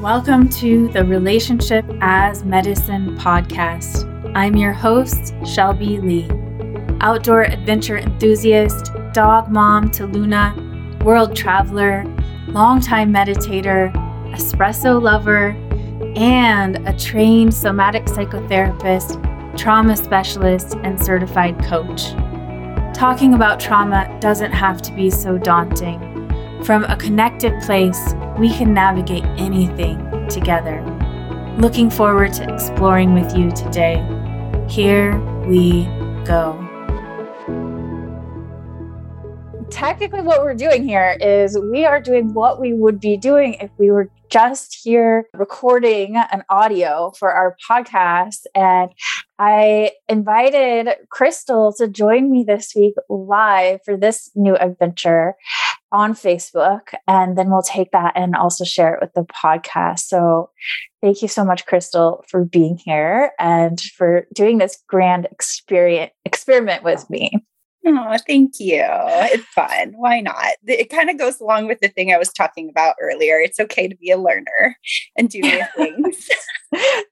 Welcome to the Relationship as Medicine podcast. I'm your host, Shelby Lee, outdoor adventure enthusiast, dog mom to Luna, world traveler, longtime meditator, espresso lover, and a trained somatic psychotherapist, trauma specialist, and certified coach. Talking about trauma doesn't have to be so daunting. From a connected place, we can navigate anything together. Looking forward to exploring with you today. Here we go. Technically, what we're doing here is we are doing what we would be doing if we were just here recording an audio for our podcast. And I invited Crystal to join me this week live for this new adventure on Facebook. And then we'll take that and also share it with the podcast. So thank you so much, Crystal, for being here and for doing this grand experience experiment with me. Oh, thank you. It's fun. Why not? It kind of goes along with the thing I was talking about earlier. It's okay to be a learner and do new things.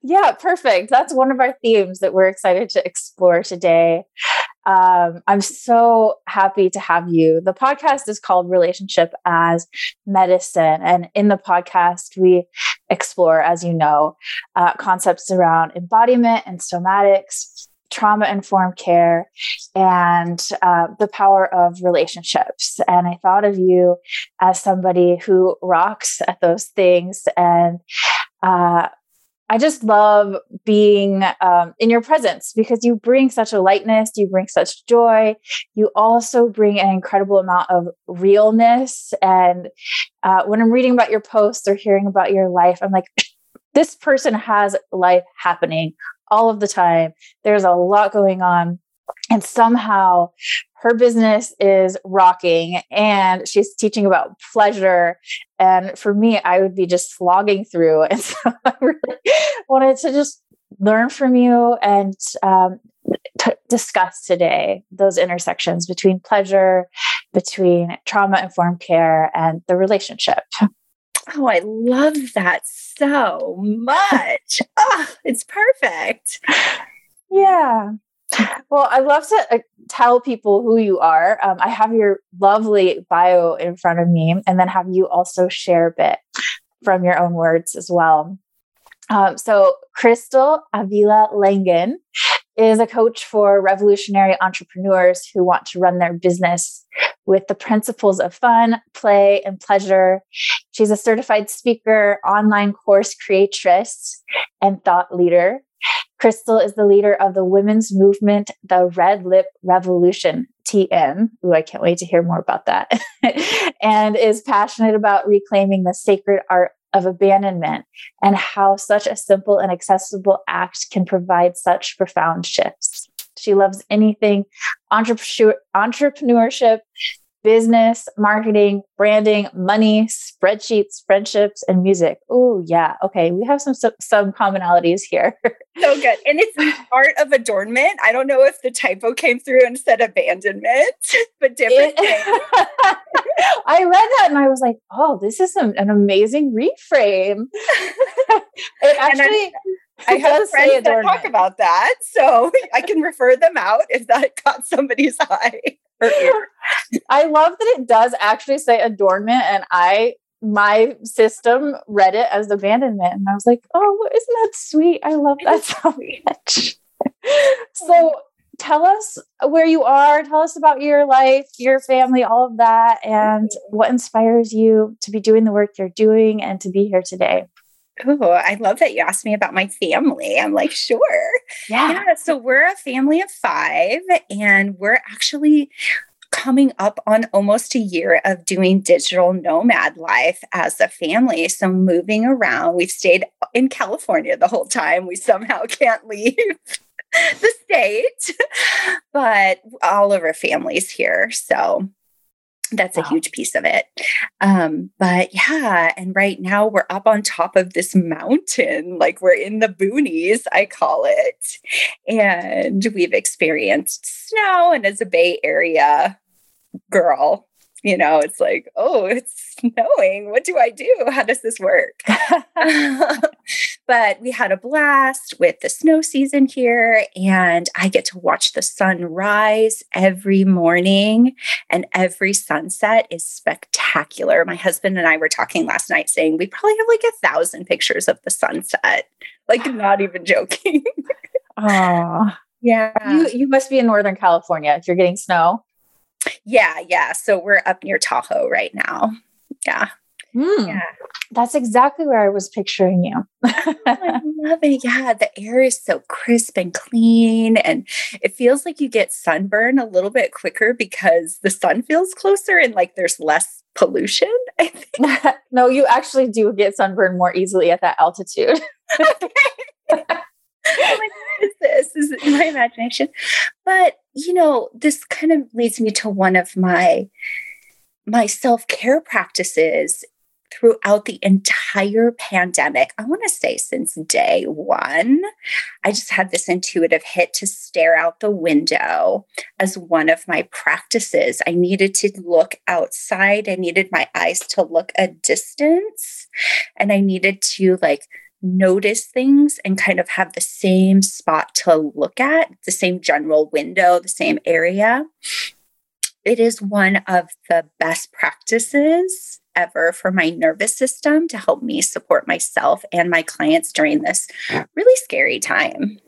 yeah, perfect. That's one of our themes that we're excited to explore today. Um, I'm so happy to have you. The podcast is called Relationship as Medicine. And in the podcast, we explore, as you know, uh, concepts around embodiment and somatics, trauma informed care, and uh, the power of relationships. And I thought of you as somebody who rocks at those things and uh, I just love being um, in your presence because you bring such a lightness, you bring such joy. You also bring an incredible amount of realness. And uh, when I'm reading about your posts or hearing about your life, I'm like, this person has life happening all of the time. There's a lot going on. And somehow her business is rocking and she's teaching about pleasure. And for me, I would be just slogging through. And so I really wanted to just learn from you and um, t- discuss today those intersections between pleasure, between trauma informed care, and the relationship. Oh, I love that so much. oh, it's perfect. Yeah. Well, I'd love to uh, tell people who you are. Um, I have your lovely bio in front of me, and then have you also share a bit from your own words as well. Um, so, Crystal Avila Langen is a coach for revolutionary entrepreneurs who want to run their business with the principles of fun, play, and pleasure. She's a certified speaker, online course creatress, and thought leader. Crystal is the leader of the women's movement, the Red Lip Revolution, TM. Ooh, I can't wait to hear more about that. and is passionate about reclaiming the sacred art of abandonment and how such a simple and accessible act can provide such profound shifts. She loves anything entrepreneurship, business, marketing, branding, money, spreadsheets, friendships, and music. Oh, yeah. Okay. We have some, some, some commonalities here. so good. And it's art of adornment. I don't know if the typo came through and said abandonment, but different it, I read that and I was like, oh, this is an, an amazing reframe. it actually. I have friends that talk about that, so I can refer them out if that caught somebody's eye. I love that it does actually say adornment, and I my system read it as abandonment, and I was like, "Oh, isn't that sweet? I love that so much." so, tell us where you are. Tell us about your life, your family, all of that, and what inspires you to be doing the work you're doing and to be here today. Oh, I love that you asked me about my family. I'm like, sure. Yeah. yeah. So we're a family of five, and we're actually coming up on almost a year of doing digital nomad life as a family. So moving around, we've stayed in California the whole time. We somehow can't leave. the state, but all of our families here. So that's wow. a huge piece of it. Um, but yeah, and right now we're up on top of this mountain, like we're in the boonies, I call it. And we've experienced snow. And as a Bay Area girl, you know, it's like, oh, it's snowing. What do I do? How does this work? but we had a blast with the snow season here, and I get to watch the sun rise every morning, and every sunset is spectacular. My husband and I were talking last night saying we probably have like a thousand pictures of the sunset, like, not even joking. Oh, yeah. You, you must be in Northern California if you're getting snow. Yeah, yeah. So we're up near Tahoe right now. Yeah. Mm, yeah. That's exactly where I was picturing you. I love it. Yeah. The air is so crisp and clean. And it feels like you get sunburn a little bit quicker because the sun feels closer and like there's less pollution. I think. no, you actually do get sunburn more easily at that altitude. like, what is this? Is it my imagination? But you know, this kind of leads me to one of my my self-care practices throughout the entire pandemic. I want to say since day one, I just had this intuitive hit to stare out the window as one of my practices. I needed to look outside, I needed my eyes to look a distance, and I needed to like notice things and kind of have the same spot to look at, the same general window, the same area. It is one of the best practices ever for my nervous system to help me support myself and my clients during this really scary time.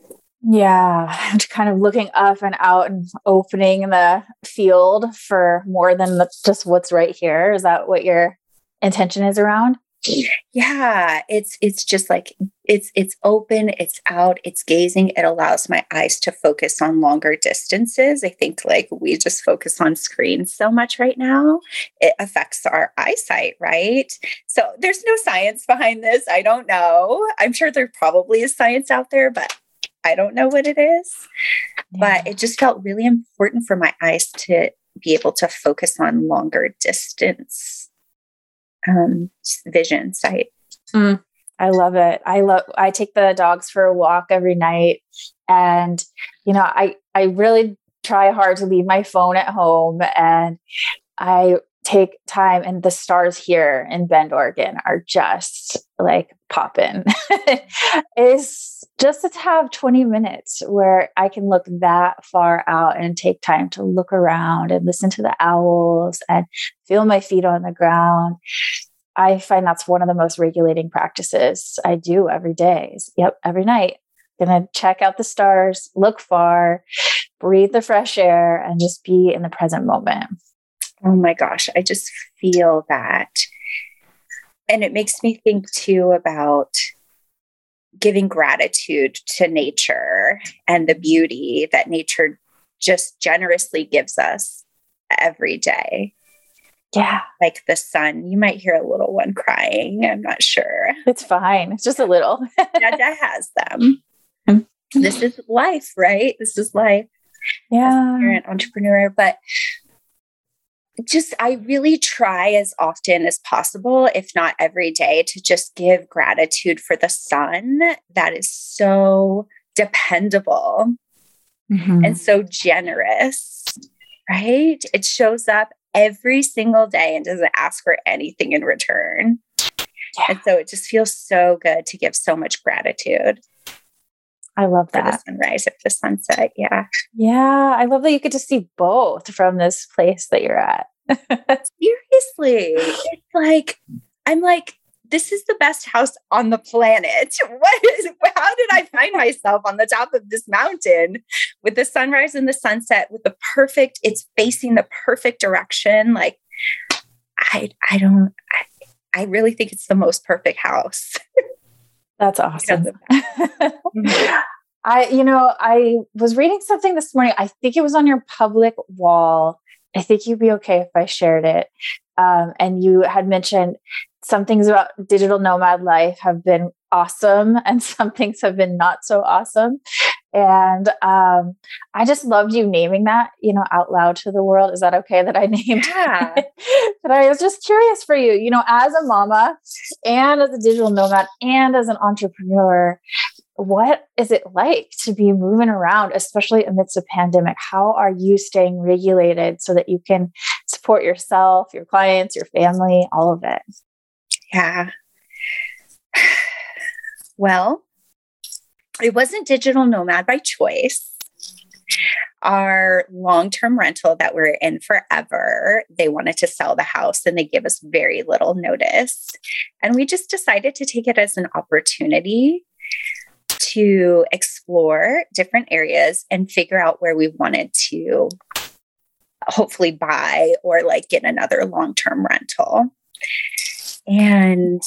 Yeah, kind of looking up and out and opening the field for more than just what's right here. Is that what your intention is around? Yeah it's it's just like it's it's open it's out it's gazing it allows my eyes to focus on longer distances. I think like we just focus on screens so much right now it affects our eyesight right? So there's no science behind this i don't know. I'm sure there probably is science out there but i don't know what it is. Yeah. but it just felt really important for my eyes to be able to focus on longer distance um, vision sight. Mm, I love it. I love. I take the dogs for a walk every night, and you know, I I really try hard to leave my phone at home, and I take time and the stars here in Bend, Oregon are just like popping. is just to have 20 minutes where I can look that far out and take time to look around and listen to the owls and feel my feet on the ground. I find that's one of the most regulating practices I do every day. Yep, every night. Gonna check out the stars, look far, breathe the fresh air, and just be in the present moment. Oh my gosh, I just feel that. And it makes me think too about giving gratitude to nature and the beauty that nature just generously gives us every day. Yeah. Like the sun. You might hear a little one crying. I'm not sure. It's fine. It's just a little. Dada has them. Mm-hmm. This is life, right? This is life. Yeah. You're an entrepreneur. But just I really try as often as possible, if not every day, to just give gratitude for the sun that is so dependable mm-hmm. and so generous, right? It shows up every single day and doesn't ask for anything in return. Yeah. And so it just feels so good to give so much gratitude. I love that. the sunrise or the sunset. Yeah. Yeah. I love that you get to see both from this place that you're at. Seriously. It's like, I'm like, this is the best house on the planet. What is how did I find myself on the top of this mountain with the sunrise and the sunset with the perfect, it's facing the perfect direction. Like I I don't I, I really think it's the most perfect house. That's awesome. I, you know, I was reading something this morning. I think it was on your public wall. I think you'd be okay if I shared it. Um, and you had mentioned some things about digital nomad life have been awesome and some things have been not so awesome and um, i just loved you naming that you know out loud to the world is that okay that i named yeah. but i was just curious for you you know as a mama and as a digital nomad and as an entrepreneur what is it like to be moving around especially amidst a pandemic how are you staying regulated so that you can support yourself, your clients, your family, all of it. Yeah. Well, it wasn't digital nomad by choice. Our long term rental that we're in forever, they wanted to sell the house and they gave us very little notice. And we just decided to take it as an opportunity to explore different areas and figure out where we wanted to hopefully buy or like get another long term rental. And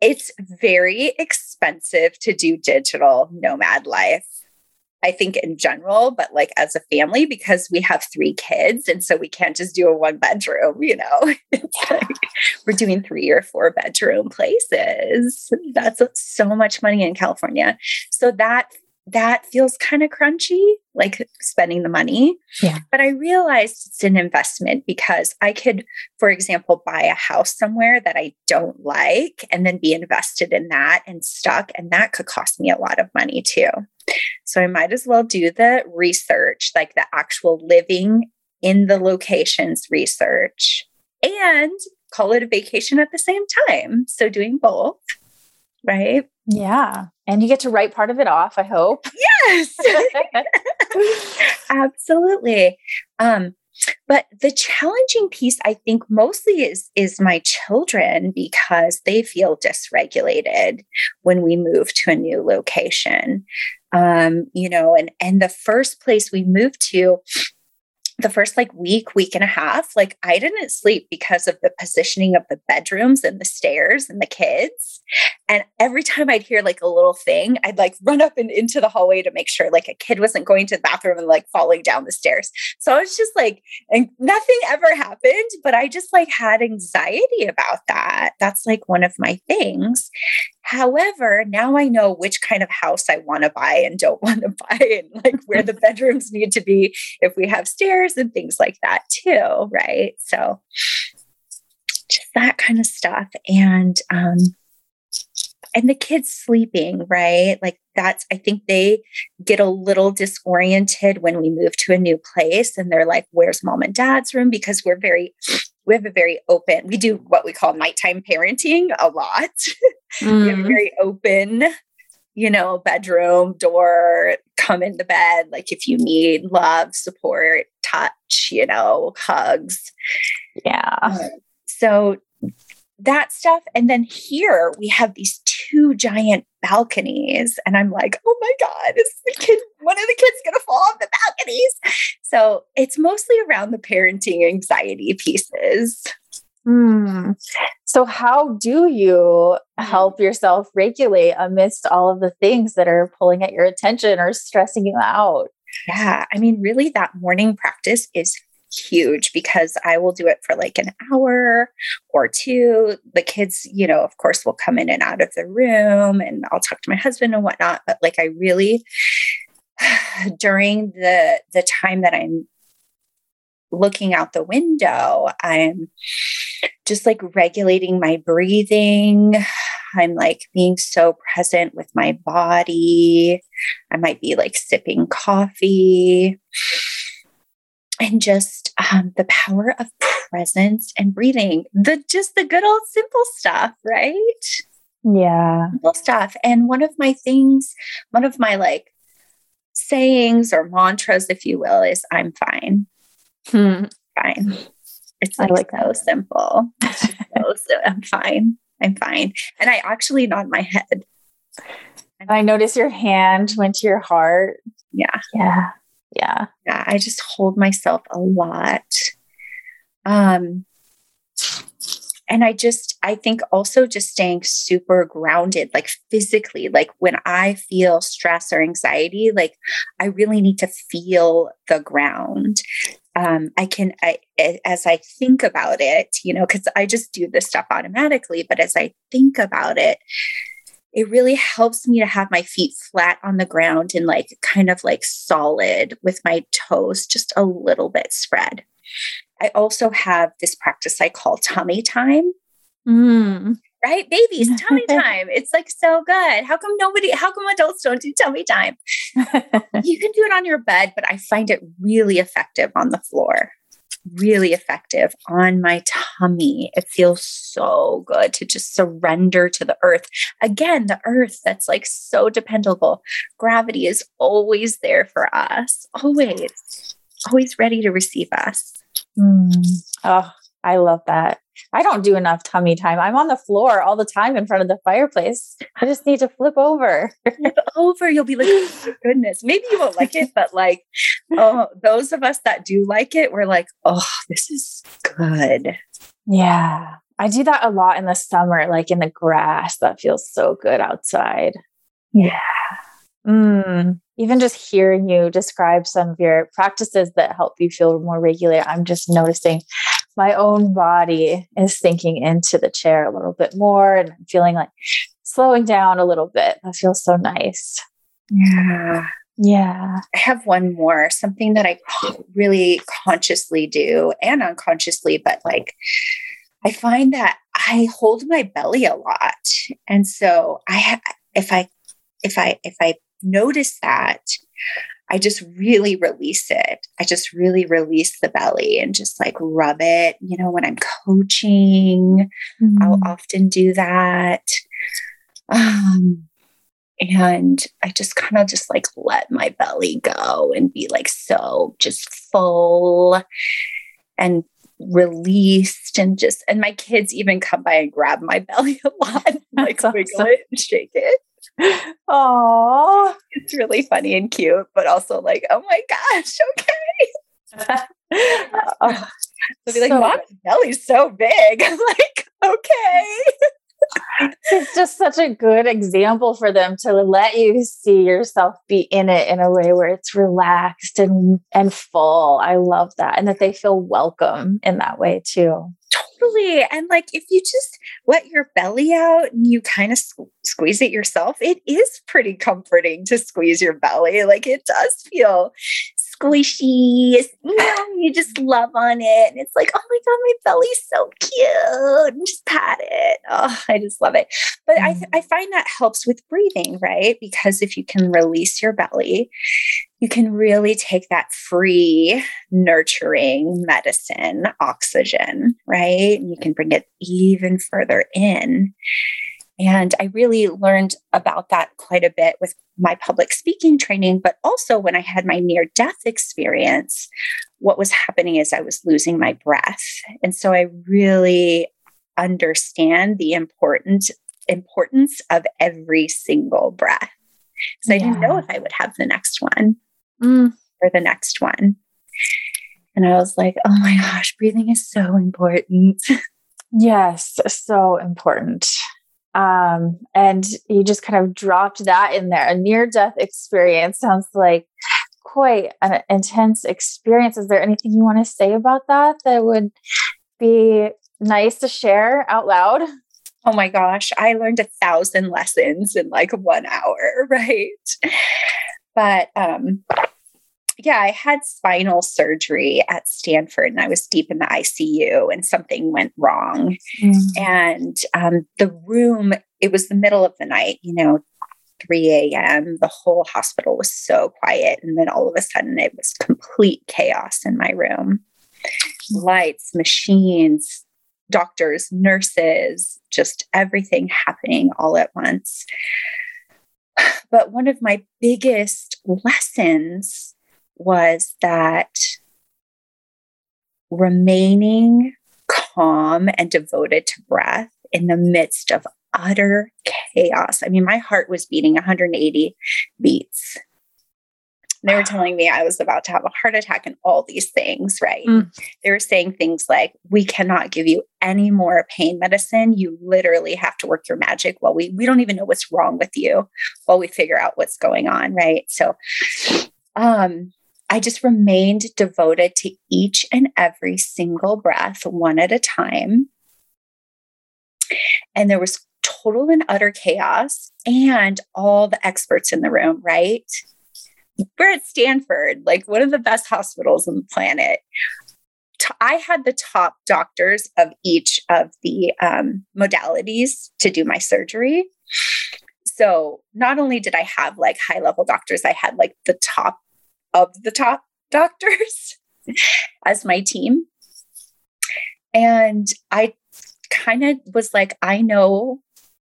it's very expensive to do digital nomad life. I think in general, but like as a family, because we have three kids. And so we can't just do a one bedroom, you know, it's like we're doing three or four bedroom places. That's so much money in California. So that that feels kind of crunchy, like spending the money. Yeah. But I realized it's an investment because I could, for example, buy a house somewhere that I don't like and then be invested in that and stuck. And that could cost me a lot of money too. So I might as well do the research, like the actual living in the locations research and call it a vacation at the same time. So doing both, right? Yeah. And you get to write part of it off, I hope. Yes. Absolutely. Um, but the challenging piece i think mostly is is my children because they feel dysregulated when we move to a new location um, you know and and the first place we moved to the first like week, week and a half, like I didn't sleep because of the positioning of the bedrooms and the stairs and the kids. And every time I'd hear like a little thing, I'd like run up and into the hallway to make sure like a kid wasn't going to the bathroom and like falling down the stairs. So I was just like, and nothing ever happened, but I just like had anxiety about that. That's like one of my things. However, now I know which kind of house I want to buy and don't want to buy, and like where the bedrooms need to be if we have stairs and things like that too. Right. So, just that kind of stuff. And, um, and the kids sleeping, right? Like that's, I think they get a little disoriented when we move to a new place and they're like, where's mom and dad's room? Because we're very we have a very open, we do what we call nighttime parenting a lot. Mm. we have a mm. very open, you know, bedroom door, come into bed. Like if you need love, support, touch, you know, hugs. Yeah. Um, so that stuff. And then here we have these two giant balconies. And I'm like, oh my God, is the kid, one of the kids going to fall off the balconies? So it's mostly around the parenting anxiety pieces. Hmm. So, how do you hmm. help yourself regulate amidst all of the things that are pulling at your attention or stressing you out? Yeah. I mean, really, that morning practice is huge because I will do it for like an hour or two. The kids, you know, of course, will come in and out of the room and I'll talk to my husband and whatnot. But like, I really, during the the time that I'm looking out the window, I'm just like regulating my breathing. I'm like being so present with my body. I might be like sipping coffee. And just um, the power of presence and breathing. The just the good old simple stuff right? Yeah. Simple stuff. And one of my things one of my like sayings or mantras if you will is i'm fine. Hmm. fine. It's like, like so that. simple. So, so i'm fine. I'm fine. And i actually nod my head. I notice your hand went to your heart. Yeah. Yeah. Yeah. Yeah i just hold myself a lot. Um and i just i think also just staying super grounded like physically like when i feel stress or anxiety like i really need to feel the ground um, I can, I, as I think about it, you know, because I just do this stuff automatically, but as I think about it, it really helps me to have my feet flat on the ground and like kind of like solid with my toes just a little bit spread. I also have this practice I call tummy time. Mm. Right? Babies, tummy time. It's like so good. How come nobody, how come adults don't do tummy time? you can do it on your bed, but I find it really effective on the floor. really effective on my tummy. It feels so good to just surrender to the earth. Again, the earth that's like so dependable. Gravity is always there for us, always, always ready to receive us. Mm. Oh, I love that. I don't do enough tummy time. I'm on the floor all the time in front of the fireplace. I just need to flip over. flip over. You'll be like, oh, goodness. Maybe you won't like it, but like, oh, those of us that do like it, we're like, oh, this is good. Yeah. I do that a lot in the summer, like in the grass. That feels so good outside. Yeah. Mm, even just hearing you describe some of your practices that help you feel more regulated, I'm just noticing my own body is sinking into the chair a little bit more and I'm feeling like slowing down a little bit. That feels so nice. Yeah. Yeah. I have one more, something that I really consciously do and unconsciously, but like I find that I hold my belly a lot. And so I if I if I if I notice that I just really release it. I just really release the belly and just like rub it. You know, when I'm coaching, mm-hmm. I'll often do that. Um, and I just kind of just like let my belly go and be like so just full and released and just and my kids even come by and grab my belly a lot like awesome. wiggle it and shake it Oh, it's really funny and cute, but also like, oh my gosh, okay. oh, They'll be like, so, Mom's belly's so big. I'm like, okay. it's just such a good example for them to let you see yourself be in it in a way where it's relaxed and and full. I love that. And that they feel welcome in that way too. Totally. And like if you just let your belly out and you kind of squ- squeeze it yourself, it is pretty comforting to squeeze your belly. Like it does feel squishy. You know, you just love on it. And it's like, oh my God, my belly's so cute. And just pat it. Oh, I just love it. But mm. I, I find that helps with breathing, right? Because if you can release your belly, you can really take that free, nurturing medicine, oxygen, right? And you can bring it even further in. And I really learned about that quite a bit with my public speaking training, but also when I had my near death experience, what was happening is I was losing my breath. And so I really understand the important importance of every single breath. Because yeah. I didn't know if I would have the next one mm. or the next one. And I was like, oh my gosh, breathing is so important. yes, so important. Um, and you just kind of dropped that in there. A near death experience sounds like quite an intense experience. Is there anything you want to say about that that would be nice to share out loud? Oh my gosh, I learned a thousand lessons in like one hour, right? But um, yeah, I had spinal surgery at Stanford and I was deep in the ICU and something went wrong. Mm. And um, the room, it was the middle of the night, you know, 3 a.m. The whole hospital was so quiet. And then all of a sudden it was complete chaos in my room lights, machines, doctors, nurses, just everything happening all at once. But one of my biggest lessons was that remaining calm and devoted to breath in the midst of utter chaos. I mean, my heart was beating 180 beats. They were telling me I was about to have a heart attack and all these things, right? Mm. They were saying things like, We cannot give you any more pain medicine. You literally have to work your magic while we, we don't even know what's wrong with you while we figure out what's going on, right? So, um, I just remained devoted to each and every single breath, one at a time. And there was total and utter chaos, and all the experts in the room, right? We're at Stanford, like one of the best hospitals on the planet. I had the top doctors of each of the um, modalities to do my surgery. So not only did I have like high level doctors, I had like the top of the top doctors as my team. And I kind of was like, I know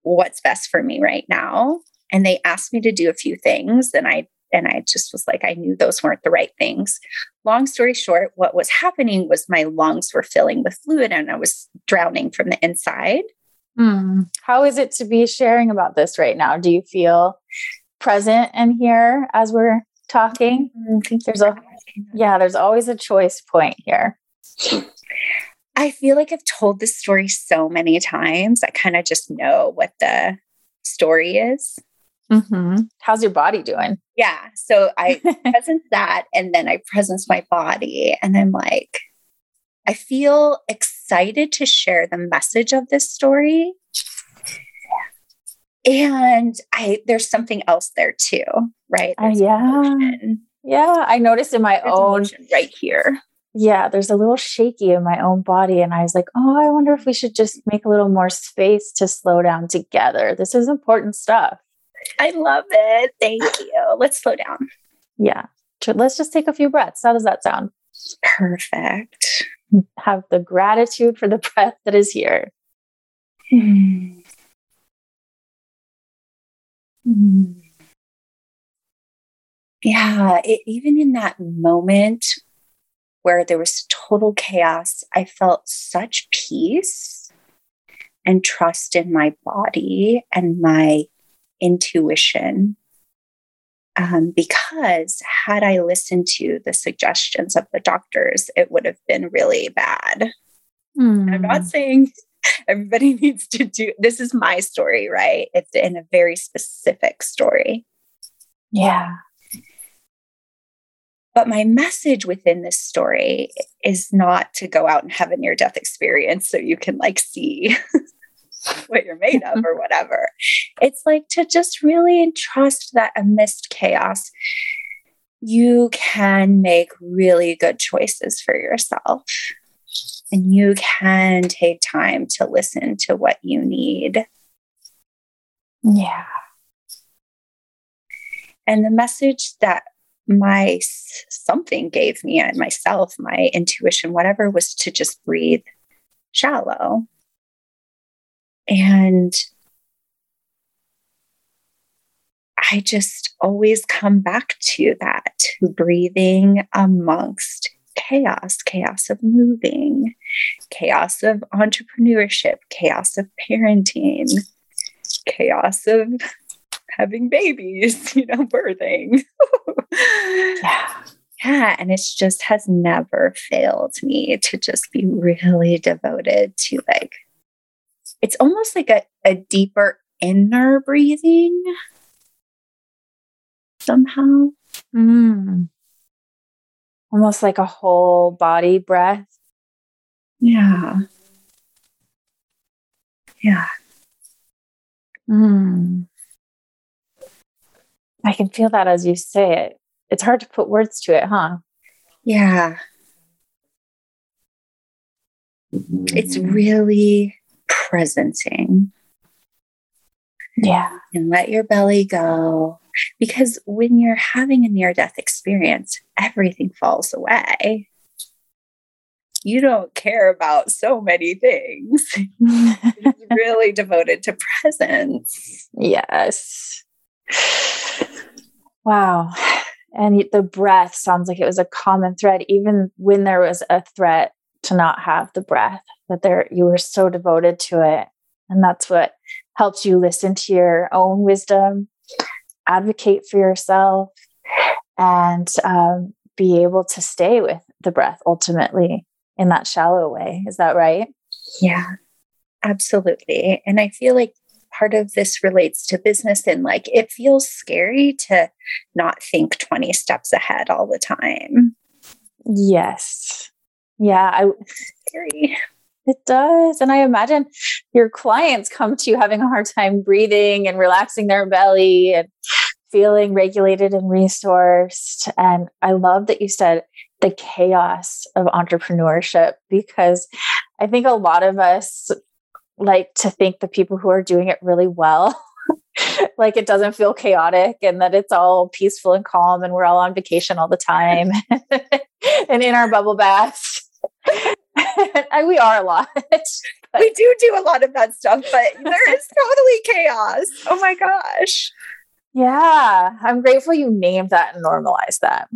what's best for me right now. And they asked me to do a few things, and I and I just was like, I knew those weren't the right things. Long story short, what was happening was my lungs were filling with fluid and I was drowning from the inside. Mm. How is it to be sharing about this right now? Do you feel present and here as we're talking? Mm-hmm. There's a yeah, there's always a choice point here. I feel like I've told this story so many times. I kind of just know what the story is. Mm-hmm. How's your body doing? Yeah. So I presence that and then I presence my body. And I'm like, I feel excited to share the message of this story. And I there's something else there too, right? Uh, yeah. Emotion. Yeah. I noticed in my there's own right here. Yeah, there's a little shaky in my own body. And I was like, oh, I wonder if we should just make a little more space to slow down together. This is important stuff. I love it. Thank you. Let's slow down. Yeah. Let's just take a few breaths. How does that sound? Perfect. Have the gratitude for the breath that is here. Hmm. Yeah, it, even in that moment where there was total chaos, I felt such peace and trust in my body and my intuition um, because had I listened to the suggestions of the doctors, it would have been really bad. Mm. I'm not hmm. saying everybody needs to do this is my story, right? It's in a very specific story. Yeah. But my message within this story is not to go out and have a near death experience so you can like see what you're made of or whatever. It's like to just really trust that amidst chaos, you can make really good choices for yourself. And you can take time to listen to what you need. Yeah. And the message that my something gave me and myself, my intuition, whatever, was to just breathe shallow and I just always come back to that, to breathing amongst chaos, chaos of moving, chaos of entrepreneurship, chaos of parenting, chaos of having babies, you know, birthing. yeah. Yeah. And it just has never failed me to just be really devoted to like it's almost like a, a deeper inner breathing somehow. Mm. Almost like a whole body breath. Yeah. Yeah. Mm. I can feel that as you say it. It's hard to put words to it, huh? Yeah. It's really presencing. Yeah. And let your belly go. Because when you're having a near death experience, everything falls away. You don't care about so many things. really devoted to presence. Yes. Wow. And the breath sounds like it was a common thread, even when there was a threat to not have the breath that there you were so devoted to it. And that's what helps you listen to your own wisdom advocate for yourself and um, be able to stay with the breath ultimately in that shallow way. Is that right? Yeah absolutely. And i feel like part of this relates to business and like it feels scary to not think 20 steps ahead all the time. Yes yeah i scary it does. And I imagine your clients come to you having a hard time breathing and relaxing their belly and feeling regulated and resourced. And I love that you said the chaos of entrepreneurship because I think a lot of us like to think the people who are doing it really well like it doesn't feel chaotic and that it's all peaceful and calm and we're all on vacation all the time and in our bubble baths we are a lot. we do do a lot of that stuff, but there is totally chaos. Oh my gosh. Yeah, I'm grateful you named that and normalized that.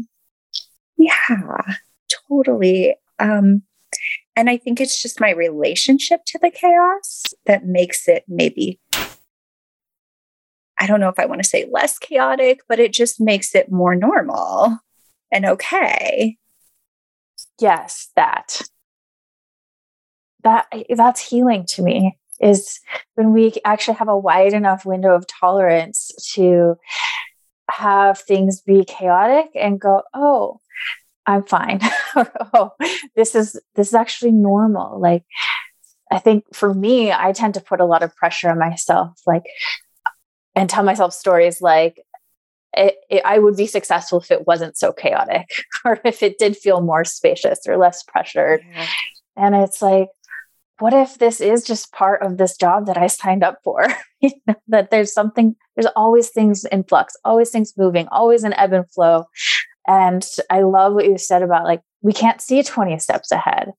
Yeah, totally. Um, and I think it's just my relationship to the chaos that makes it maybe, I don't know if I want to say less chaotic, but it just makes it more normal and okay. Yes, that. That that's healing to me is when we actually have a wide enough window of tolerance to have things be chaotic and go, oh, I'm fine. oh, this is this is actually normal. Like I think for me, I tend to put a lot of pressure on myself, like and tell myself stories like it, it, I would be successful if it wasn't so chaotic or if it did feel more spacious or less pressured. Yeah. And it's like, what if this is just part of this job that I signed up for? you know, that there's something, there's always things in flux, always things moving, always an ebb and flow. And I love what you said about like, we can't see 20 steps ahead.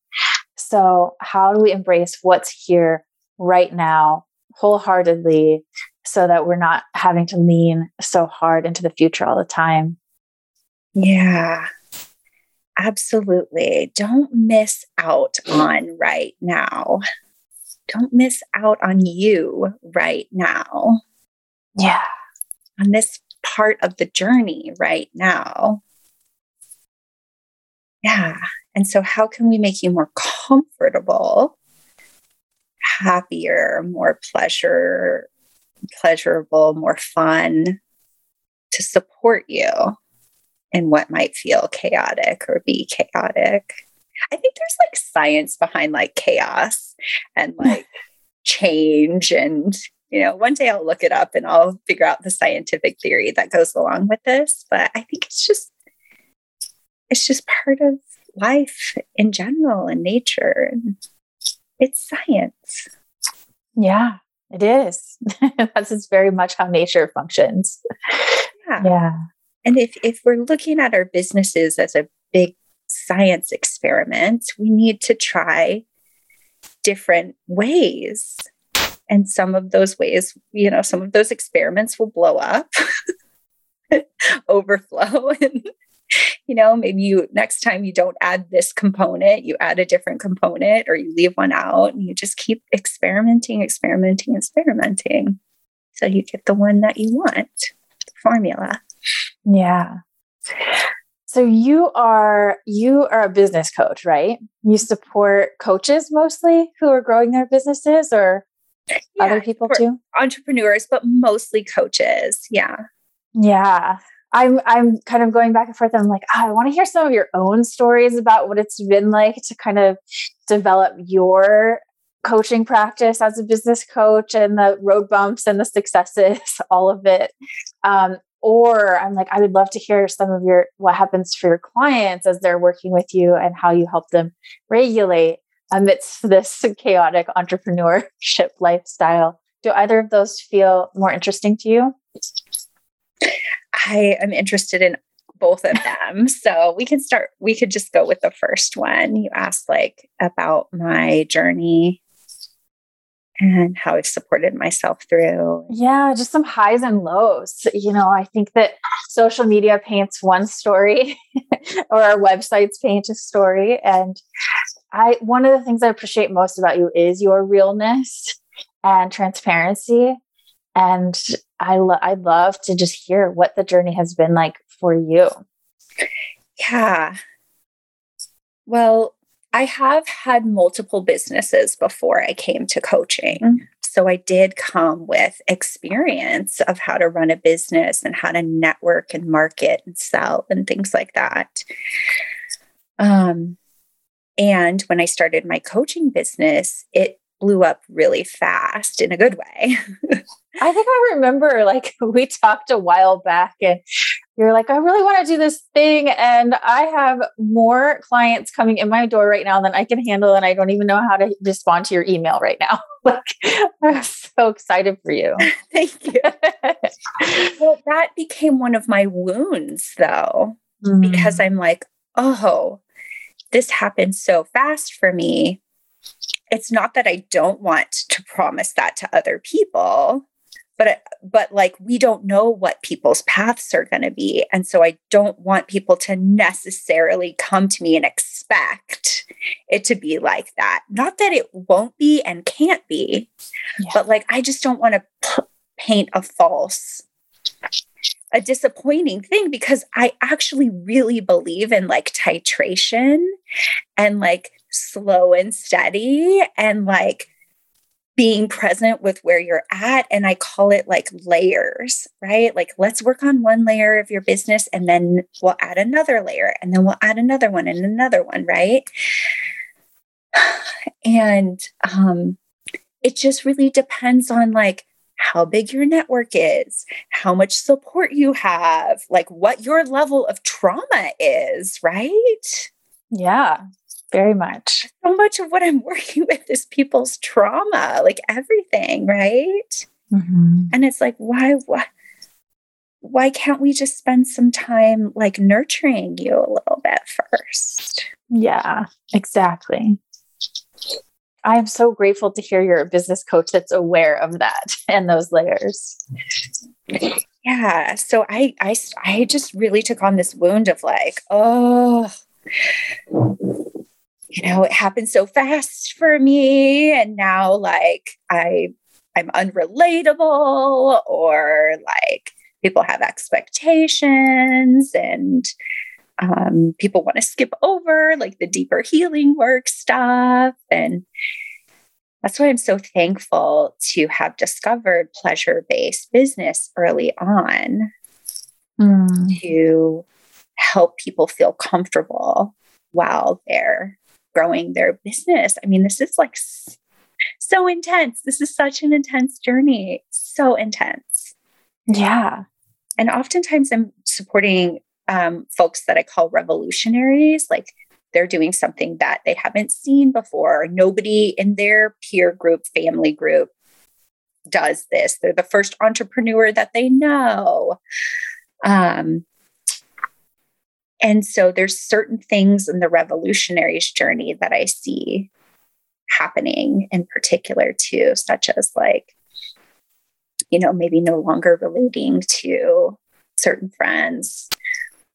So, how do we embrace what's here right now wholeheartedly so that we're not having to lean so hard into the future all the time? Yeah, absolutely. Don't miss out on right now. Don't miss out on you right now. Yeah. On this part of the journey right now. Yeah. And so, how can we make you more comfortable, happier, more pleasure, pleasurable, more fun to support you in what might feel chaotic or be chaotic? I think there's like science behind like chaos and like change and you know, one day I'll look it up and I'll figure out the scientific theory that goes along with this. But I think it's just it's just part of life in general and nature. It's science. Yeah, it is. That's just very much how nature functions. Yeah. Yeah. And if, if we're looking at our businesses as a big science experiment, we need to try different ways. And some of those ways, you know, some of those experiments will blow up, overflow, and you know, maybe you next time you don't add this component, you add a different component or you leave one out and you just keep experimenting, experimenting, experimenting. So you get the one that you want, the formula. Yeah. So you are you are a business coach, right? You support coaches mostly who are growing their businesses or yeah, other people too? Entrepreneurs, but mostly coaches. Yeah. Yeah. I'm I'm kind of going back and forth. I'm like, oh, I want to hear some of your own stories about what it's been like to kind of develop your coaching practice as a business coach and the road bumps and the successes, all of it. Um, or I'm like, I would love to hear some of your what happens for your clients as they're working with you and how you help them regulate amidst this chaotic entrepreneurship lifestyle. Do either of those feel more interesting to you? I am interested in both of them. so we can start, we could just go with the first one. You asked like about my journey and how I've supported myself through. Yeah, just some highs and lows. You know, I think that social media paints one story or our websites paint a story. And I one of the things I appreciate most about you is your realness and transparency. And I lo- I'd love to just hear what the journey has been like for you. Yeah. Well, I have had multiple businesses before I came to coaching. Mm-hmm. So I did come with experience of how to run a business and how to network and market and sell and things like that. Um, and when I started my coaching business, it blew up really fast in a good way. I think I remember like we talked a while back and you're like, I really want to do this thing. And I have more clients coming in my door right now than I can handle. And I don't even know how to respond to your email right now. like, I'm so excited for you. Thank you. well, that became one of my wounds though, mm. because I'm like, oh, this happened so fast for me. It's not that I don't want to promise that to other people, but but like we don't know what people's paths are going to be and so i don't want people to necessarily come to me and expect it to be like that not that it won't be and can't be yeah. but like i just don't want to p- paint a false a disappointing thing because i actually really believe in like titration and like slow and steady and like being present with where you're at. And I call it like layers, right? Like, let's work on one layer of your business and then we'll add another layer and then we'll add another one and another one, right? And um, it just really depends on like how big your network is, how much support you have, like what your level of trauma is, right? Yeah very much. So much of what I'm working with is people's trauma, like everything, right? Mm-hmm. And it's like, why, why, why can't we just spend some time like nurturing you a little bit first? Yeah, exactly. I am so grateful to hear you're a business coach that's aware of that and those layers. Yeah. So I I I just really took on this wound of like, oh, you know, it happened so fast for me. And now like I I'm unrelatable or like people have expectations and um, people want to skip over like the deeper healing work stuff. And that's why I'm so thankful to have discovered pleasure based business early on mm. to help people feel comfortable while they're growing their business. I mean, this is like so intense. This is such an intense journey. So intense. Yeah. And oftentimes I'm supporting um, folks that I call revolutionaries. Like they're doing something that they haven't seen before. Nobody in their peer group, family group does this. They're the first entrepreneur that they know. Um, and so there's certain things in the revolutionaries journey that I see happening in particular too, such as like, you know, maybe no longer relating to certain friends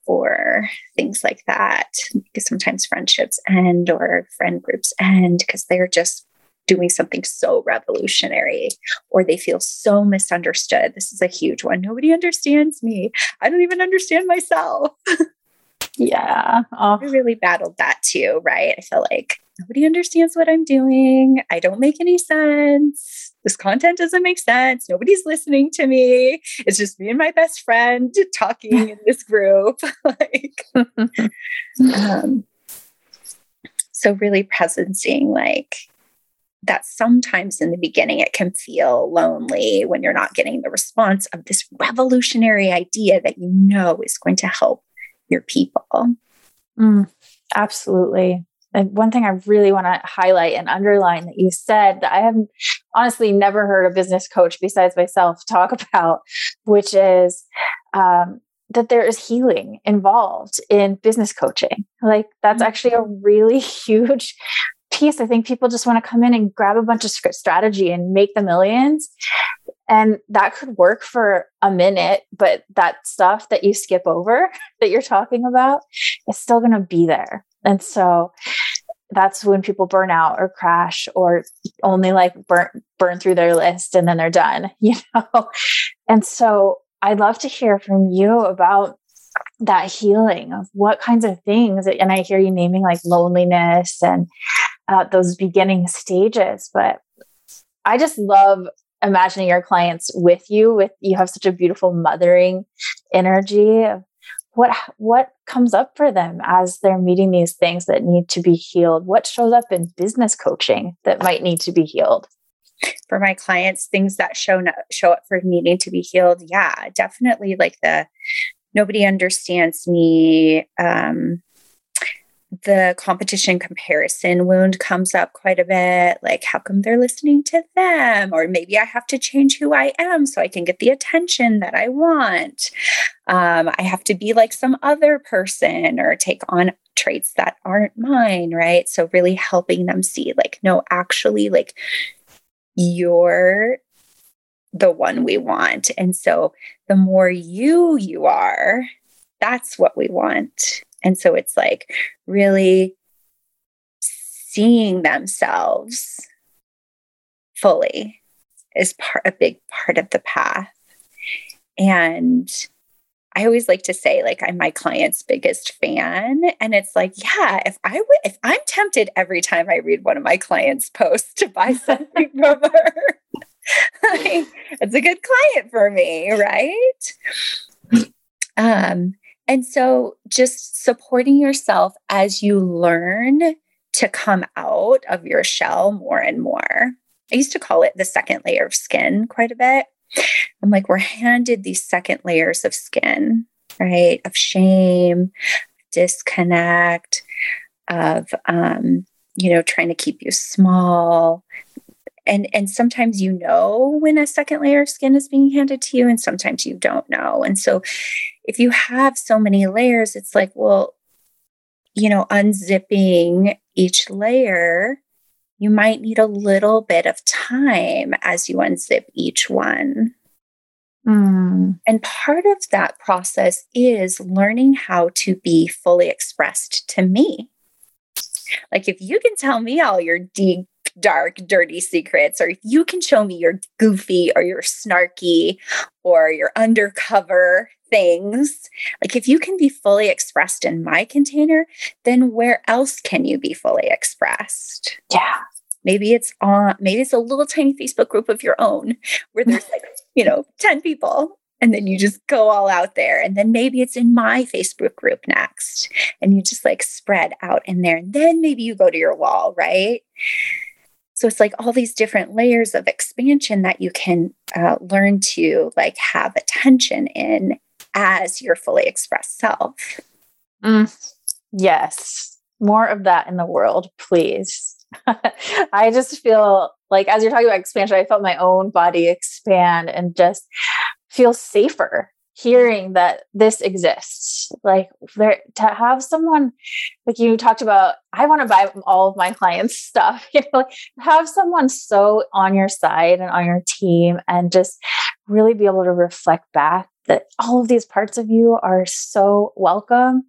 or things like that. Because sometimes friendships end or friend groups end because they're just doing something so revolutionary or they feel so misunderstood. This is a huge one. Nobody understands me. I don't even understand myself. Yeah. Oh. I really battled that too, right? I feel like nobody understands what I'm doing. I don't make any sense. This content doesn't make sense. Nobody's listening to me. It's just me and my best friend talking in this group. like, um, so really presencing like that sometimes in the beginning it can feel lonely when you're not getting the response of this revolutionary idea that you know is going to help your people. Mm, absolutely. And one thing I really want to highlight and underline that you said that I have honestly never heard a business coach besides myself talk about, which is um, that there is healing involved in business coaching. Like that's mm-hmm. actually a really huge piece. I think people just want to come in and grab a bunch of strategy and make the millions. And that could work for a minute, but that stuff that you skip over that you're talking about is still going to be there. And so that's when people burn out or crash or only like burn burn through their list and then they're done, you know. And so I'd love to hear from you about that healing of what kinds of things and i hear you naming like loneliness and uh, those beginning stages but i just love imagining your clients with you with you have such a beautiful mothering energy what what comes up for them as they're meeting these things that need to be healed? What shows up in business coaching that might need to be healed? For my clients things that show show up for needing to be healed. Yeah definitely like the nobody understands me um the competition comparison wound comes up quite a bit. Like, how come they're listening to them? Or maybe I have to change who I am so I can get the attention that I want. Um, I have to be like some other person or take on traits that aren't mine, right? So, really helping them see, like, no, actually, like, you're the one we want. And so, the more you you are, that's what we want. And so, it's like really seeing themselves fully is part a big part of the path. And I always like to say, like, I'm my client's biggest fan. And it's like, yeah, if I would, if I'm tempted every time I read one of my clients' posts to buy something from her, like, it's a good client for me, right? Um, and so just supporting yourself as you learn to come out of your shell more and more. I used to call it the second layer of skin quite a bit. I'm like, we're handed these second layers of skin, right? Of shame, disconnect, of um, you know, trying to keep you small. And and sometimes you know when a second layer of skin is being handed to you, and sometimes you don't know. And so if you have so many layers, it's like, well, you know, unzipping each layer you might need a little bit of time as you unzip each one. Mm. And part of that process is learning how to be fully expressed to me. Like, if you can tell me all your deep, dark, dirty secrets, or if you can show me your goofy or your snarky or your undercover things, like if you can be fully expressed in my container, then where else can you be fully expressed? Yeah. Maybe it's on, maybe it's a little tiny Facebook group of your own where there's like, you know, 10 people and then you just go all out there. And then maybe it's in my Facebook group next and you just like spread out in there. And then maybe you go to your wall, right? So it's like all these different layers of expansion that you can uh, learn to like have attention in as your fully expressed self. Mm, yes. More of that in the world, please. I just feel like as you're talking about expansion, I felt my own body expand and just feel safer hearing that this exists like there to have someone like you talked about i want to buy all of my clients stuff you know like have someone so on your side and on your team and just really be able to reflect back that all of these parts of you are so welcome.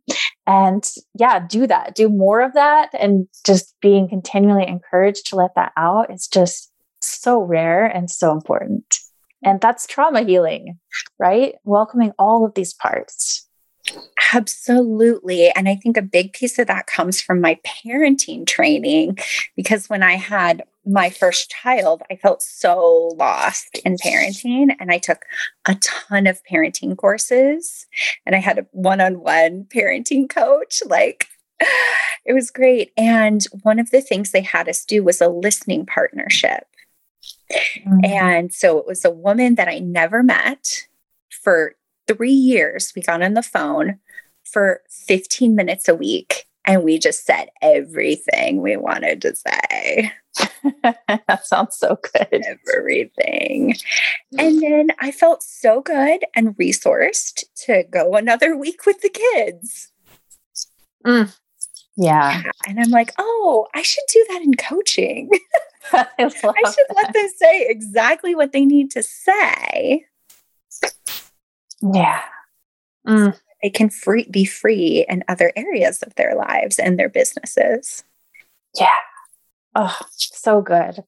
And yeah do that do more of that and just being continually encouraged to let that out is just so rare and so important and that's trauma healing right welcoming all of these parts Absolutely. And I think a big piece of that comes from my parenting training because when I had my first child, I felt so lost in parenting. And I took a ton of parenting courses and I had a one on one parenting coach. Like, it was great. And one of the things they had us do was a listening partnership. Mm-hmm. And so it was a woman that I never met for three years. We got on the phone for 15 minutes a week and we just said everything we wanted to say. that sounds so good. Everything. And then I felt so good and resourced to go another week with the kids. Mm. Yeah. yeah. And I'm like, oh, I should do that in coaching. I, I should that. let them say exactly what they need to say. Yeah. Mm. So they can free be free in other areas of their lives and their businesses. Yeah. Oh, so good.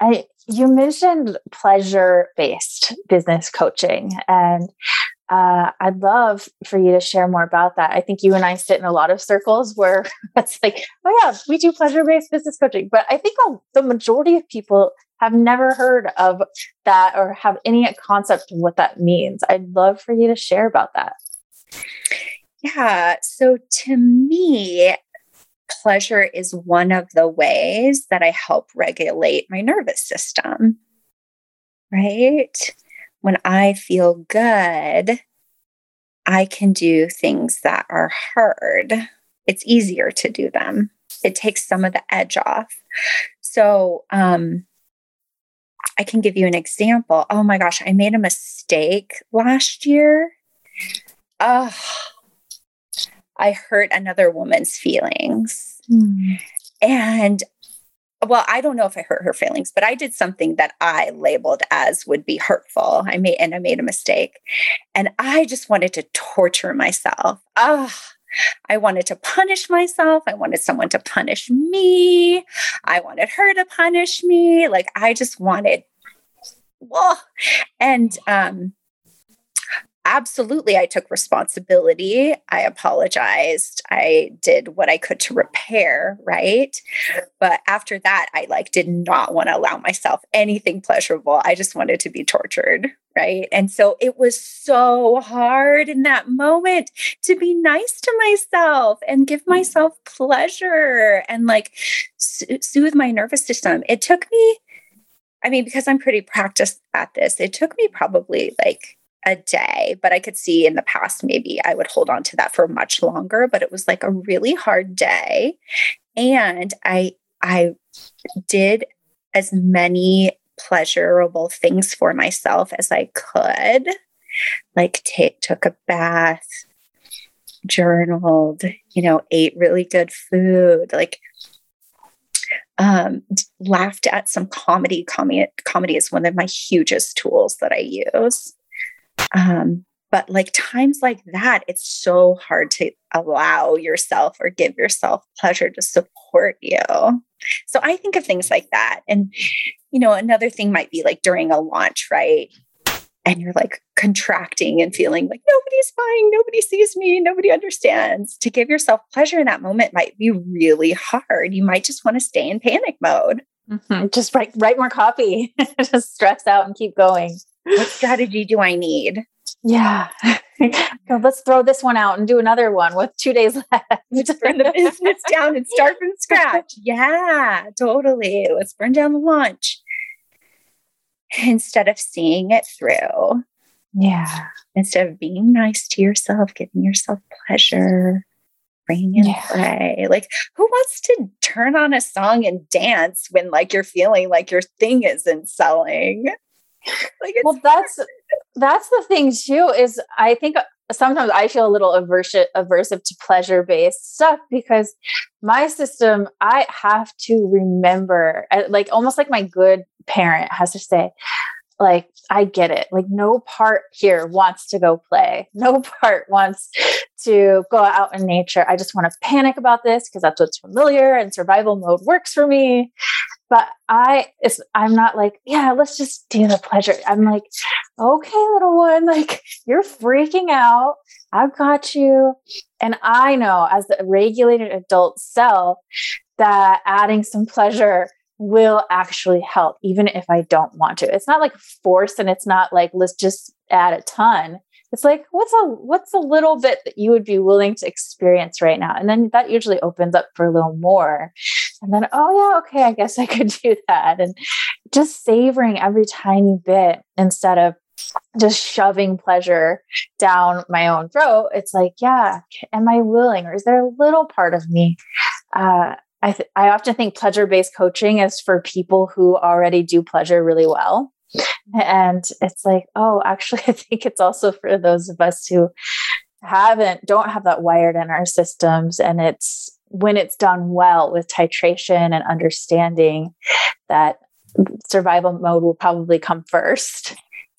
I you mentioned pleasure based business coaching and uh, I'd love for you to share more about that. I think you and I sit in a lot of circles where it's like, oh yeah, we do pleasure based business coaching, but I think the majority of people have never heard of that or have any concept of what that means. I'd love for you to share about that. Yeah. So to me, pleasure is one of the ways that I help regulate my nervous system. Right? When I feel good, I can do things that are hard. It's easier to do them. It takes some of the edge off. So, um, I can give you an example. Oh my gosh, I made a mistake last year. Oh, I hurt another woman's feelings. Mm. And well, I don't know if I hurt her feelings, but I did something that I labeled as would be hurtful. I made and I made a mistake. And I just wanted to torture myself. Ah, I wanted to punish myself. I wanted someone to punish me. I wanted her to punish me. Like I just wanted, well, and um, absolutely i took responsibility. I apologized. I did what i could to repair right? But after that i like did not want to allow myself anything pleasurable. I just wanted to be tortured right? And so it was so hard in that moment to be nice to myself and give mm. myself pleasure and like soothe my nervous system. It took me i mean because i'm pretty practiced at this it took me probably like a day, but I could see in the past maybe I would hold on to that for much longer, but it was like a really hard day. And I I did as many pleasurable things for myself as I could. Like take took a bath, journaled, you know, ate really good food, like um, laughed at some comedy. Comedy comedy is one of my hugest tools that I use. Um, but like times like that, it's so hard to allow yourself or give yourself pleasure to support you. So I think of things like that. And, you know, another thing might be like during a launch, right? And you're like contracting and feeling like nobody's buying, nobody sees me, nobody understands. To give yourself pleasure in that moment might be really hard. You might just want to stay in panic mode. Mm-hmm. Just write write more copy. just stress out and keep going what strategy do I need? Yeah. Let's throw this one out and do another one with two days left. Let's burn the business down and start from scratch. Yeah, totally. Let's burn down the launch instead of seeing it through. Yeah. Instead of being nice to yourself, giving yourself pleasure, praying and yeah. pray. Like, who wants to turn on a song and dance when, like, you're feeling like your thing isn't selling? like well that's that's the thing too is i think sometimes i feel a little aversive aversive to pleasure based stuff because my system i have to remember eh, like almost like my good parent has to say like i get it like no part here wants to go play no part wants to go out in nature i just want to panic about this because that's what's familiar and survival mode works for me but I, it's, I'm not like, yeah, let's just do the pleasure. I'm like, okay, little one, like you're freaking out. I've got you. And I know as the regulated adult self that adding some pleasure will actually help, even if I don't want to. It's not like force and it's not like, let's just add a ton. It's like, what's a what's a little bit that you would be willing to experience right now? And then that usually opens up for a little more and then oh yeah okay i guess i could do that and just savoring every tiny bit instead of just shoving pleasure down my own throat it's like yeah am i willing or is there a little part of me uh, I, th- I often think pleasure based coaching is for people who already do pleasure really well. And it's like oh actually i think it's also for those of us who haven't don't have that wired in our systems. And it's when it's done well with titration and understanding that survival mode will probably come first,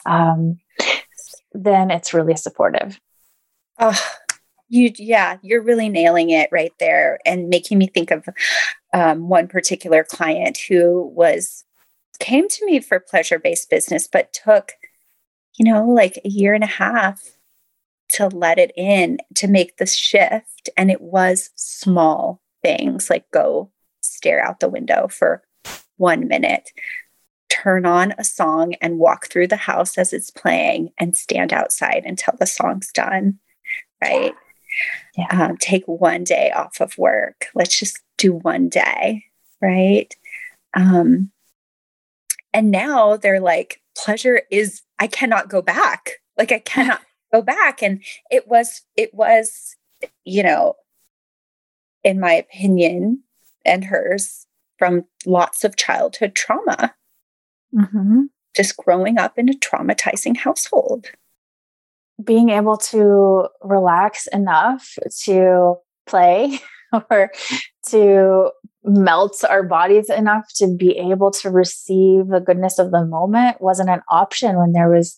um, then it's really supportive. Oh, you, yeah, you're really nailing it right there and making me think of um, one particular client who was came to me for pleasure based business, but took, you know, like a year and a half to let it in to make the shift. And it was small things like go stare out the window for one minute, turn on a song and walk through the house as it's playing and stand outside until the song's done. Right. Yeah. Um, take one day off of work. Let's just do one day. Right. Um, and now they're like, pleasure is, I cannot go back. Like, I cannot go back and it was it was you know in my opinion and hers from lots of childhood trauma mm-hmm. just growing up in a traumatizing household being able to relax enough to play or to melt our bodies enough to be able to receive the goodness of the moment wasn't an option when there was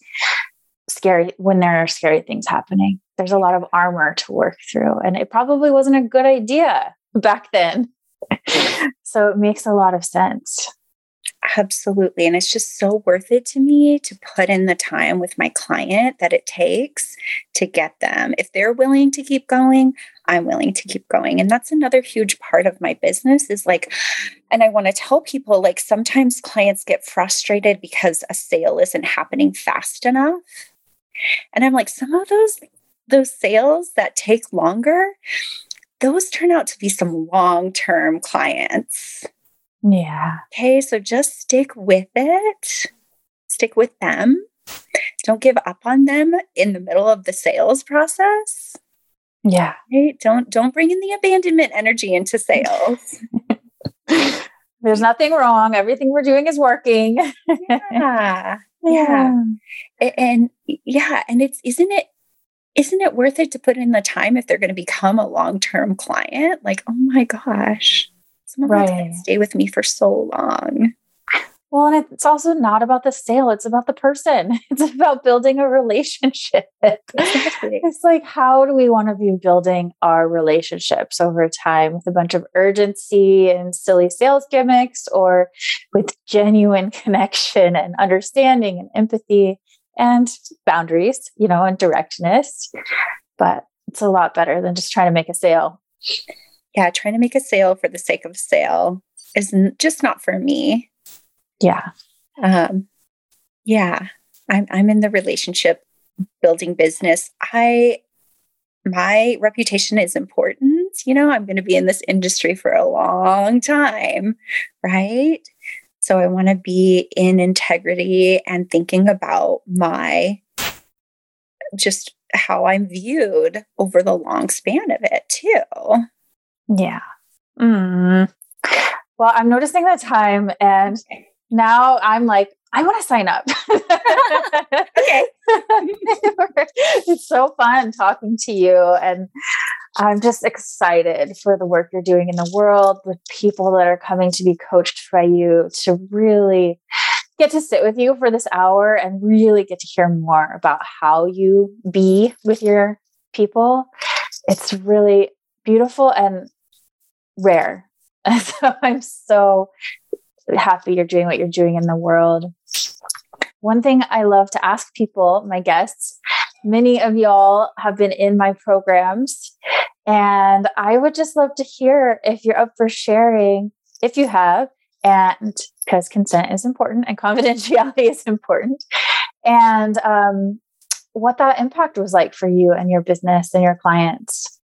scary when there are scary things happening. There's a lot of armor to work through and it probably wasn't a good idea back then. So it makes a lot of sense Absolutely. And it's just so worth it to me to put in the time with my client that it takes to get them. If they're willing to keep going, I'm willing to keep going. And that's another huge part of my business is like, and I want to tell people like sometimes clients get frustrated because a sale isn't happening fast enough. And I'm like, some of those those sales that take longer, those turn out to be some long-term clients yeah. Okay, so just stick with it. Stick with them. Don't give up on them in the middle of the sales process. Yeah. Right? Don't don't bring in the abandonment energy into sales. There's nothing wrong. Everything we're doing is working. yeah. Yeah. And yeah, and it's isn't it isn't it worth it to put in the time if they're going to become a long-term client? Like, oh my gosh some of right. stay with me for so long. Well, and it's also not about the sale, it's about the person. It's about building a relationship. Exactly. It's like, how do we want to be building our relationships over time with a bunch of urgency and silly sales gimmicks or with genuine connection and understanding and empathy and boundaries, you know, and directness? But it's a lot better than just trying to make a sale yeah, trying to make a sale for the sake of sale is n- just not for me. Yeah. Um, yeah, I'm I'm in the relationship building business. I my reputation is important. You know, I'm going to be in this industry for a long time, right? So I want to be in integrity and thinking about my just how I'm viewed over the long span of it too. Yeah. Mm. Well, I'm noticing the time, and now I'm like, I want to sign up. okay. it's so fun talking to you. And I'm just excited for the work you're doing in the world, the people that are coming to be coached by you to really get to sit with you for this hour and really get to hear more about how you be with your people. It's really beautiful and rare. so I'm so happy you're doing what you're doing in the world. One thing I love to ask people, my guests, many of y'all have been in my programs, and I would just love to hear if you're up for sharing, if you have, and because consent is important and confidentiality is important, and um, what that impact was like for you and your business and your clients.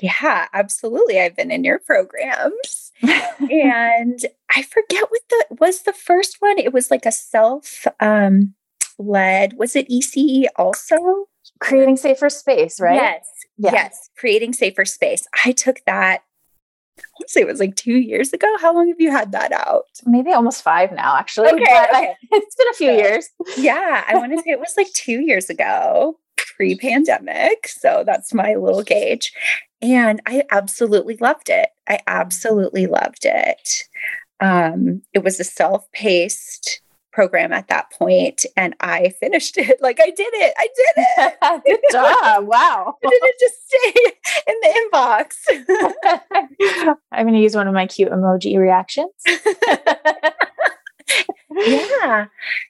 Yeah, absolutely. I've been in your programs. and I forget what the was the first one. It was like a self um led. Was it ECE also? Creating safer space, right? Yes. Yeah. Yes. Creating safer space. I took that I want to say it was like two years ago. How long have you had that out? Maybe almost five now, actually. Okay, okay. it's been a few years. Yeah, I want to say it was like two years ago pre pandemic. So that's my little gauge. And I absolutely loved it. I absolutely loved it. Um, it was a self paced program at that point and I finished it. Like I did it. I did it. Good job. Wow. I didn't just stay in the inbox. I'm going to use one of my cute emoji reactions yeah.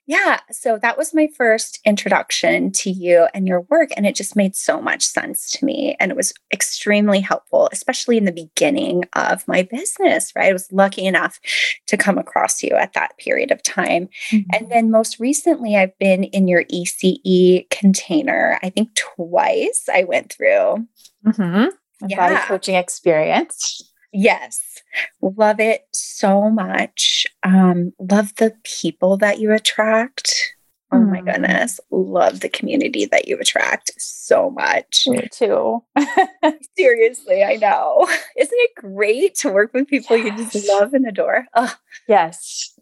Yeah. So that was my first introduction to you and your work. And it just made so much sense to me. And it was extremely helpful, especially in the beginning of my business, right? I was lucky enough to come across you at that period of time. Mm-hmm. And then most recently, I've been in your ECE container, I think twice I went through. Mm-hmm. Yeah. Body coaching experience. Yes. Love it so much. Um, love the people that you attract. Oh mm. my goodness. Love the community that you attract so much. Me too. Seriously, I know. Isn't it great to work with people yes. you just love and adore? Oh. Yes.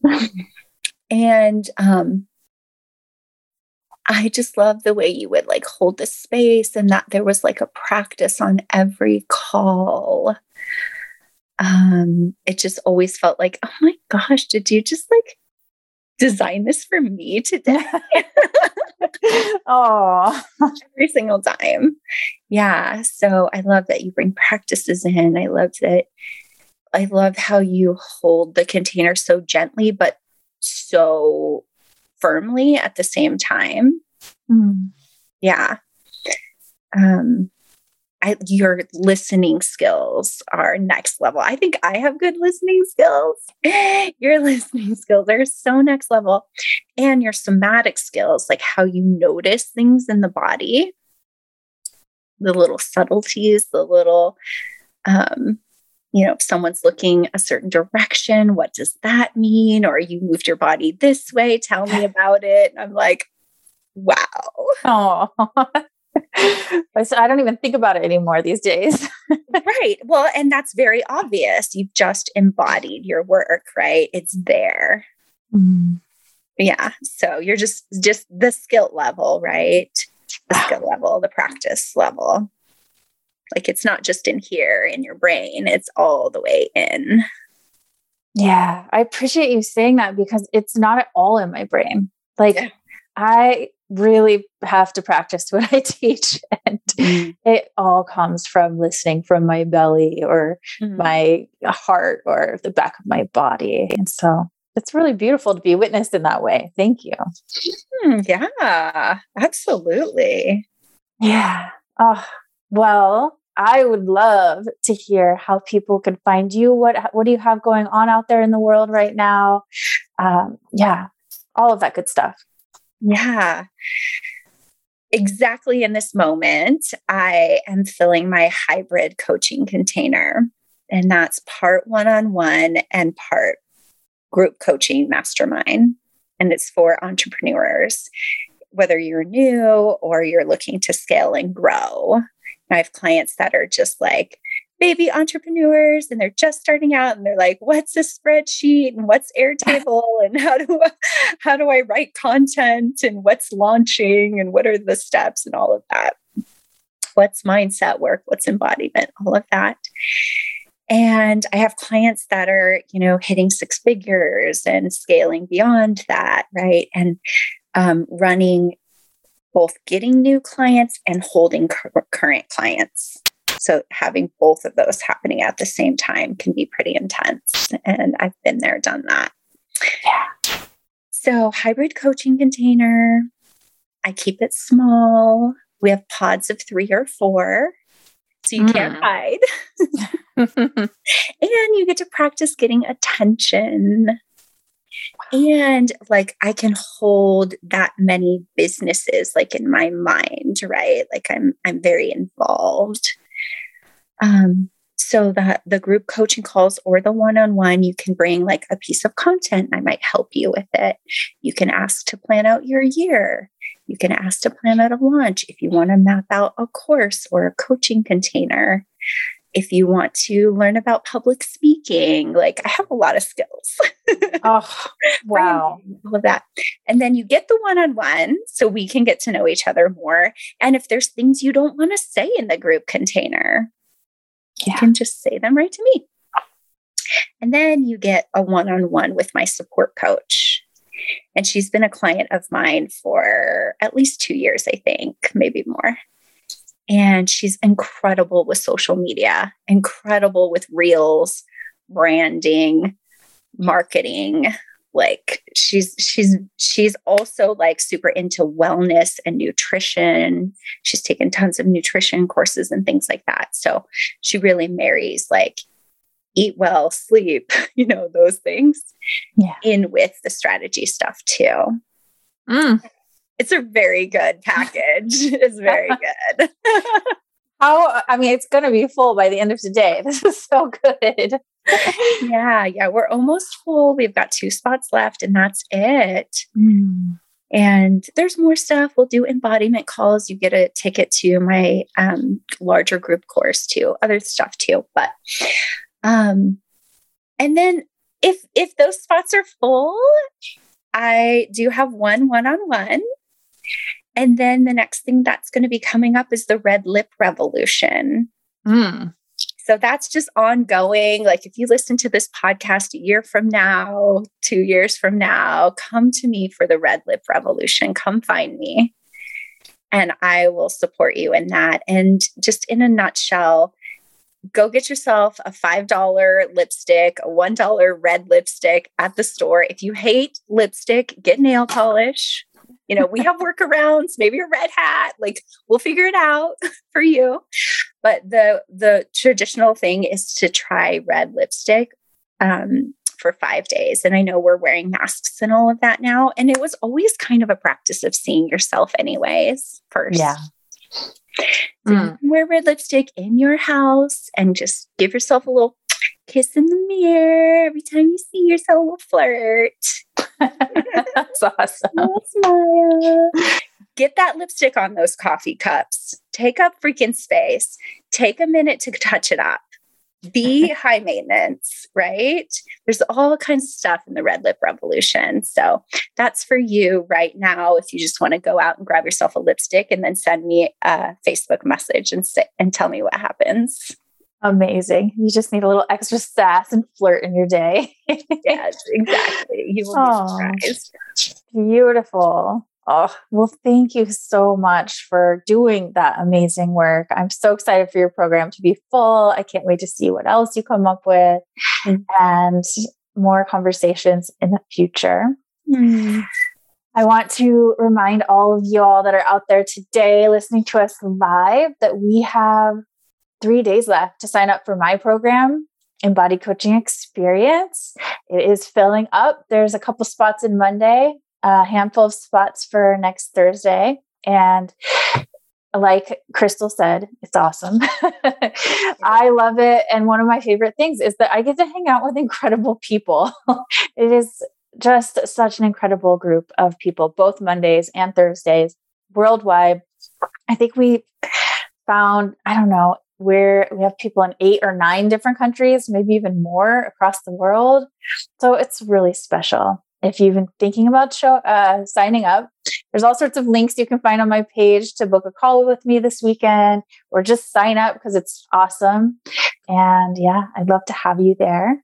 and um I just love the way you would like hold the space and that there was like a practice on every call. Um, it just always felt like, oh my gosh, did you just like design this for me today? oh, every single time. Yeah. So I love that you bring practices in. I love that. I love how you hold the container so gently, but so firmly at the same time. Mm. Yeah. Um, I, your listening skills are next level. I think I have good listening skills. your listening skills are so next level. And your somatic skills, like how you notice things in the body, the little subtleties, the little, um, you know, if someone's looking a certain direction, what does that mean? Or you moved your body this way, tell me about it. I'm like, wow. Oh, I don't even think about it anymore these days. right. Well, and that's very obvious. You've just embodied your work, right? It's there. Mm. Yeah. So you're just just the skill level, right? The skill level, the practice level. Like it's not just in here in your brain, it's all the way in. Yeah, I appreciate you saying that because it's not at all in my brain. Like yeah. I really have to practice what I teach. And mm. it all comes from listening from my belly or mm. my heart or the back of my body. And so it's really beautiful to be witnessed in that way. Thank you. Mm, yeah, absolutely. Yeah. Oh, well, I would love to hear how people can find you. What what do you have going on out there in the world right now? Um, yeah, all of that good stuff. Yeah. Exactly in this moment, I am filling my hybrid coaching container. And that's part one on one and part group coaching mastermind. And it's for entrepreneurs, whether you're new or you're looking to scale and grow. I have clients that are just like, baby entrepreneurs and they're just starting out and they're like what's a spreadsheet and what's airtable and how do I, how do I write content and what's launching and what are the steps and all of that? What's mindset work? What's embodiment? All of that. And i have clients that are you know hitting six figures and scaling beyond that right? And um, running both getting new clients and holding current clients so having both of those happening at the same time can be pretty intense. And I've been there, done that. Yeah. So hybrid coaching container, I keep it small. We have pods of three or four. So you mm. can't hide. and you get to practice getting attention. And like I can hold that many businesses like in my mind, right? Like I'm I'm very involved. Um, so that the group coaching calls or the one-on-one you can bring like a piece of content. I might help you with it. You can ask to plan out your year. You can ask to plan out a launch if you want to map out a course or a coaching container if you want to learn about public speaking like i have a lot of skills. Oh wow. all of that. And then you get the one-on-one so we can get to know each other more. And if there's things you don't want to say in the group container you can just say them right to me. And then you get a one on one with my support coach. And she's been a client of mine for at least two years, I think, maybe more. And she's incredible with social media, incredible with reels, branding, marketing, like she's she's she's also like super into wellness and nutrition. She's taken tons of nutrition courses and things like that. So she really marries like eat well sleep you know those things yeah. in with the strategy stuff too. Mm. it's a very good package. It's very good. How i mean it's going to be full by the end of today. This is so good yeah, yeah, we're almost full. We've got two spots left, and that's it. Mm. And there's more stuff. We'll do embodiment calls. You get a ticket to my um, larger group course too, other stuff too. But, um, and then if if those spots are full, I do have one one on one, And then the next thing that's going to be coming up is the red lip revolution. Mm. So that's just ongoing. Like if you listen to this podcast a year from now, two years from now, come to me for the red lip revolution. Come find me. And I will support you in that. And just in a nutshell, go get yourself a $5 lipstick, a $1 red lipstick at the store. If you hate lipstick, get nail polish. You know, we have workarounds, maybe a red hat, like we'll figure it out for you. But the the traditional thing is to try red lipstick um, for five days. And I know we're wearing masks and all of that now. And it was always kind of a practice of seeing yourself, anyways, first. Yeah. So mm. you can wear red lipstick in your house and just give yourself a little kiss in the mirror every time you see yourself. A flirt. That's awesome. smile. Get that lipstick on those coffee cups. Take up freaking space. Take a minute to touch it up be high maintenance, right? There's all kinds of stuff in the red lip revolution. So that's for you right now. If you just want to go out and grab yourself a lipstick and then send me a Facebook message and say, and tell me what happens. Amazing. You just need a little extra sass and flirt in your day. yes, exactly. You will be surprised. Beautiful. Oh, well, thank you so much for doing that amazing work. I'm so excited for your program to be full. I can't wait to see what else you come up with mm-hmm. and more conversations in the future. Mm. I want to remind all of y'all that are out there today listening to us live that we have three days left to sign up for my program embodied coaching experience. It is filling up. There's a couple spots in Monday, a handful of spots for next Thursday. And like Crystal said, it's awesome. I love it. And one of my favorite things is that I get to hang out with incredible people. it is just such an incredible group of people, both Mondays and Thursdays worldwide. I think we found, I don't know, where we have people in eight or nine different countries, maybe even more across the world. So it's really special if you've been thinking about show, uh, signing up, there's all sorts of links you can find on my page to book a call with me this weekend or just sign up because it's awesome. And yeah, I'd love to have you there.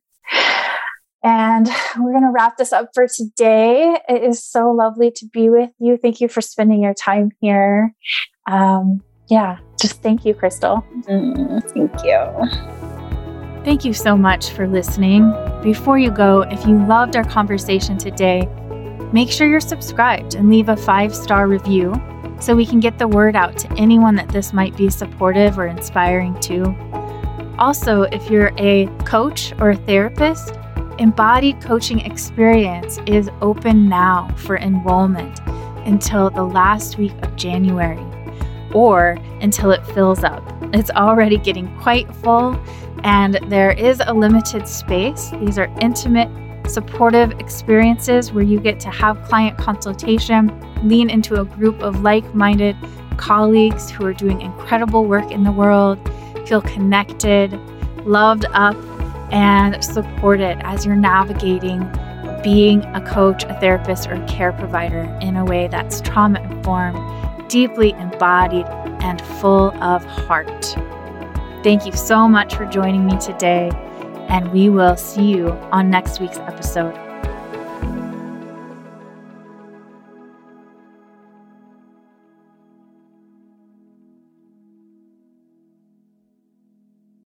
And we're going to wrap this up for today. It is so lovely to be with you. Thank you for spending your time here. Um, yeah, just thank you, Crystal. Mm, thank you. Thank you so much for listening. Before you go, if you loved our conversation today, make sure you're subscribed and leave a five star review so we can get the word out to anyone that this might be supportive or inspiring to. Also, if you're a coach or a therapist, Embodied Coaching Experience is open now for enrollment until the last week of January or until it fills up. It's already getting quite full and there is a limited space. These are intimate, supportive experiences where you get to have client consultation, lean into a group of like minded colleagues who are doing incredible work in the world, feel connected, loved up, and supported as you're navigating being a coach, a therapist, or a care provider in a way that's trauma informed, deeply embodied, and full of heart. Thank you so much for joining me today, and we will see you on next week's episode.